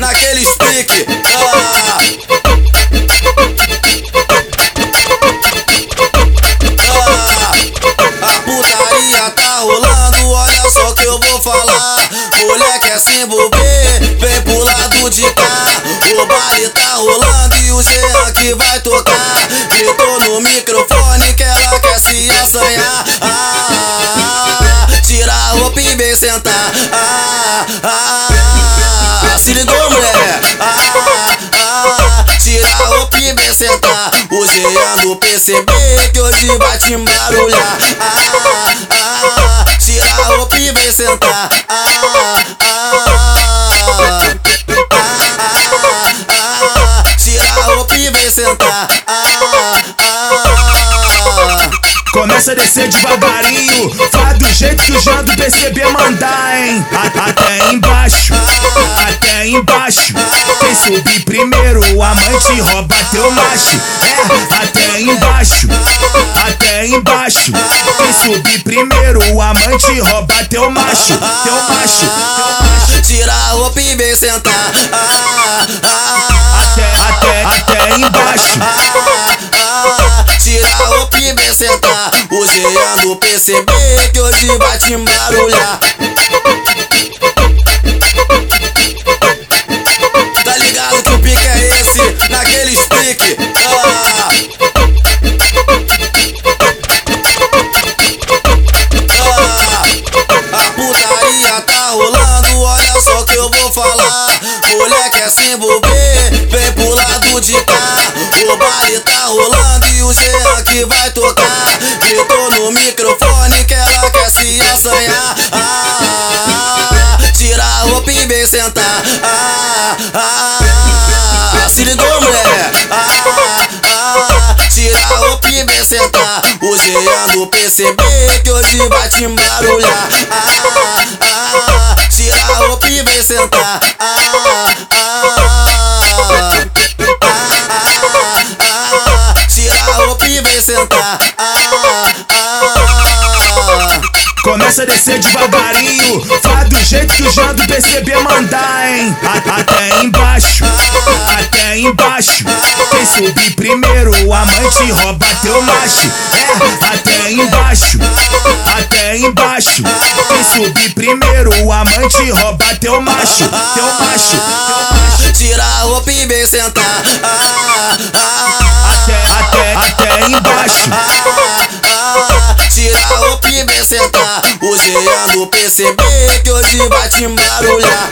naquele stick. Ah. Ah. A putaria tá rolando, olha só que eu vou falar. Mulher quer é se envolver, vem pro lado de cá. O baile tá rolando e o Jean que vai tocar. Gritou no microfone que ela quer se assanhar. Ah, tira a roupa e vem sentar. Ah, ah, ah, é se ligou? Sentar. O Jean do PCB que hoje vai te embarulhar. Ah, ah, tira a roupa e vem sentar. Ah, ah, Começa a descer devagarinho, faz do jeito que o Jean do PCB mandar, hein? Até embaixo, até embaixo. Quem subir primeiro, o amante rouba teu macho. É, até embaixo, até embaixo. Quem subir primeiro, o amante rouba teu macho, teu macho, teu macho. Tira a roupa e vem sentar. Ah, ah, Até, até, até embaixo. Ah, ah, tira a roupa e vem sentar. PCB que hoje vai te embarulhar. Tá ligado que o pique é esse? Naquele stick. Ah, ah, a putaria tá rolando, olha só que eu vou falar. Mulher quer se envolver, vem pro lado de cá. O baile tá rolando Jean que vai tocar. Gritou no microfone que ela quer se assanhar. Ah, tira a roupa e vem sentar. Ah, ah, se ligou, mulher? Ah, ah, tira a roupa e vem sentar. O Jean do PCB que hoje vai te embarulhar. Ah, ah, tira a roupa e vem sentar. Ah, Começa a descer devagarinho, faz do jeito que o Jean do PCB mandar, hein? Até embaixo, até embaixo. Quem subir primeiro, o amante rouba teu macho. É, até embaixo, até embaixo. Quem subir primeiro, o amante rouba teu macho, teu macho, teu macho. Tira a roupa e vem sentar. Ah, ah, Até, até, até embaixo. Sentar. O Jean do PCB que hoje vai te embarulhar.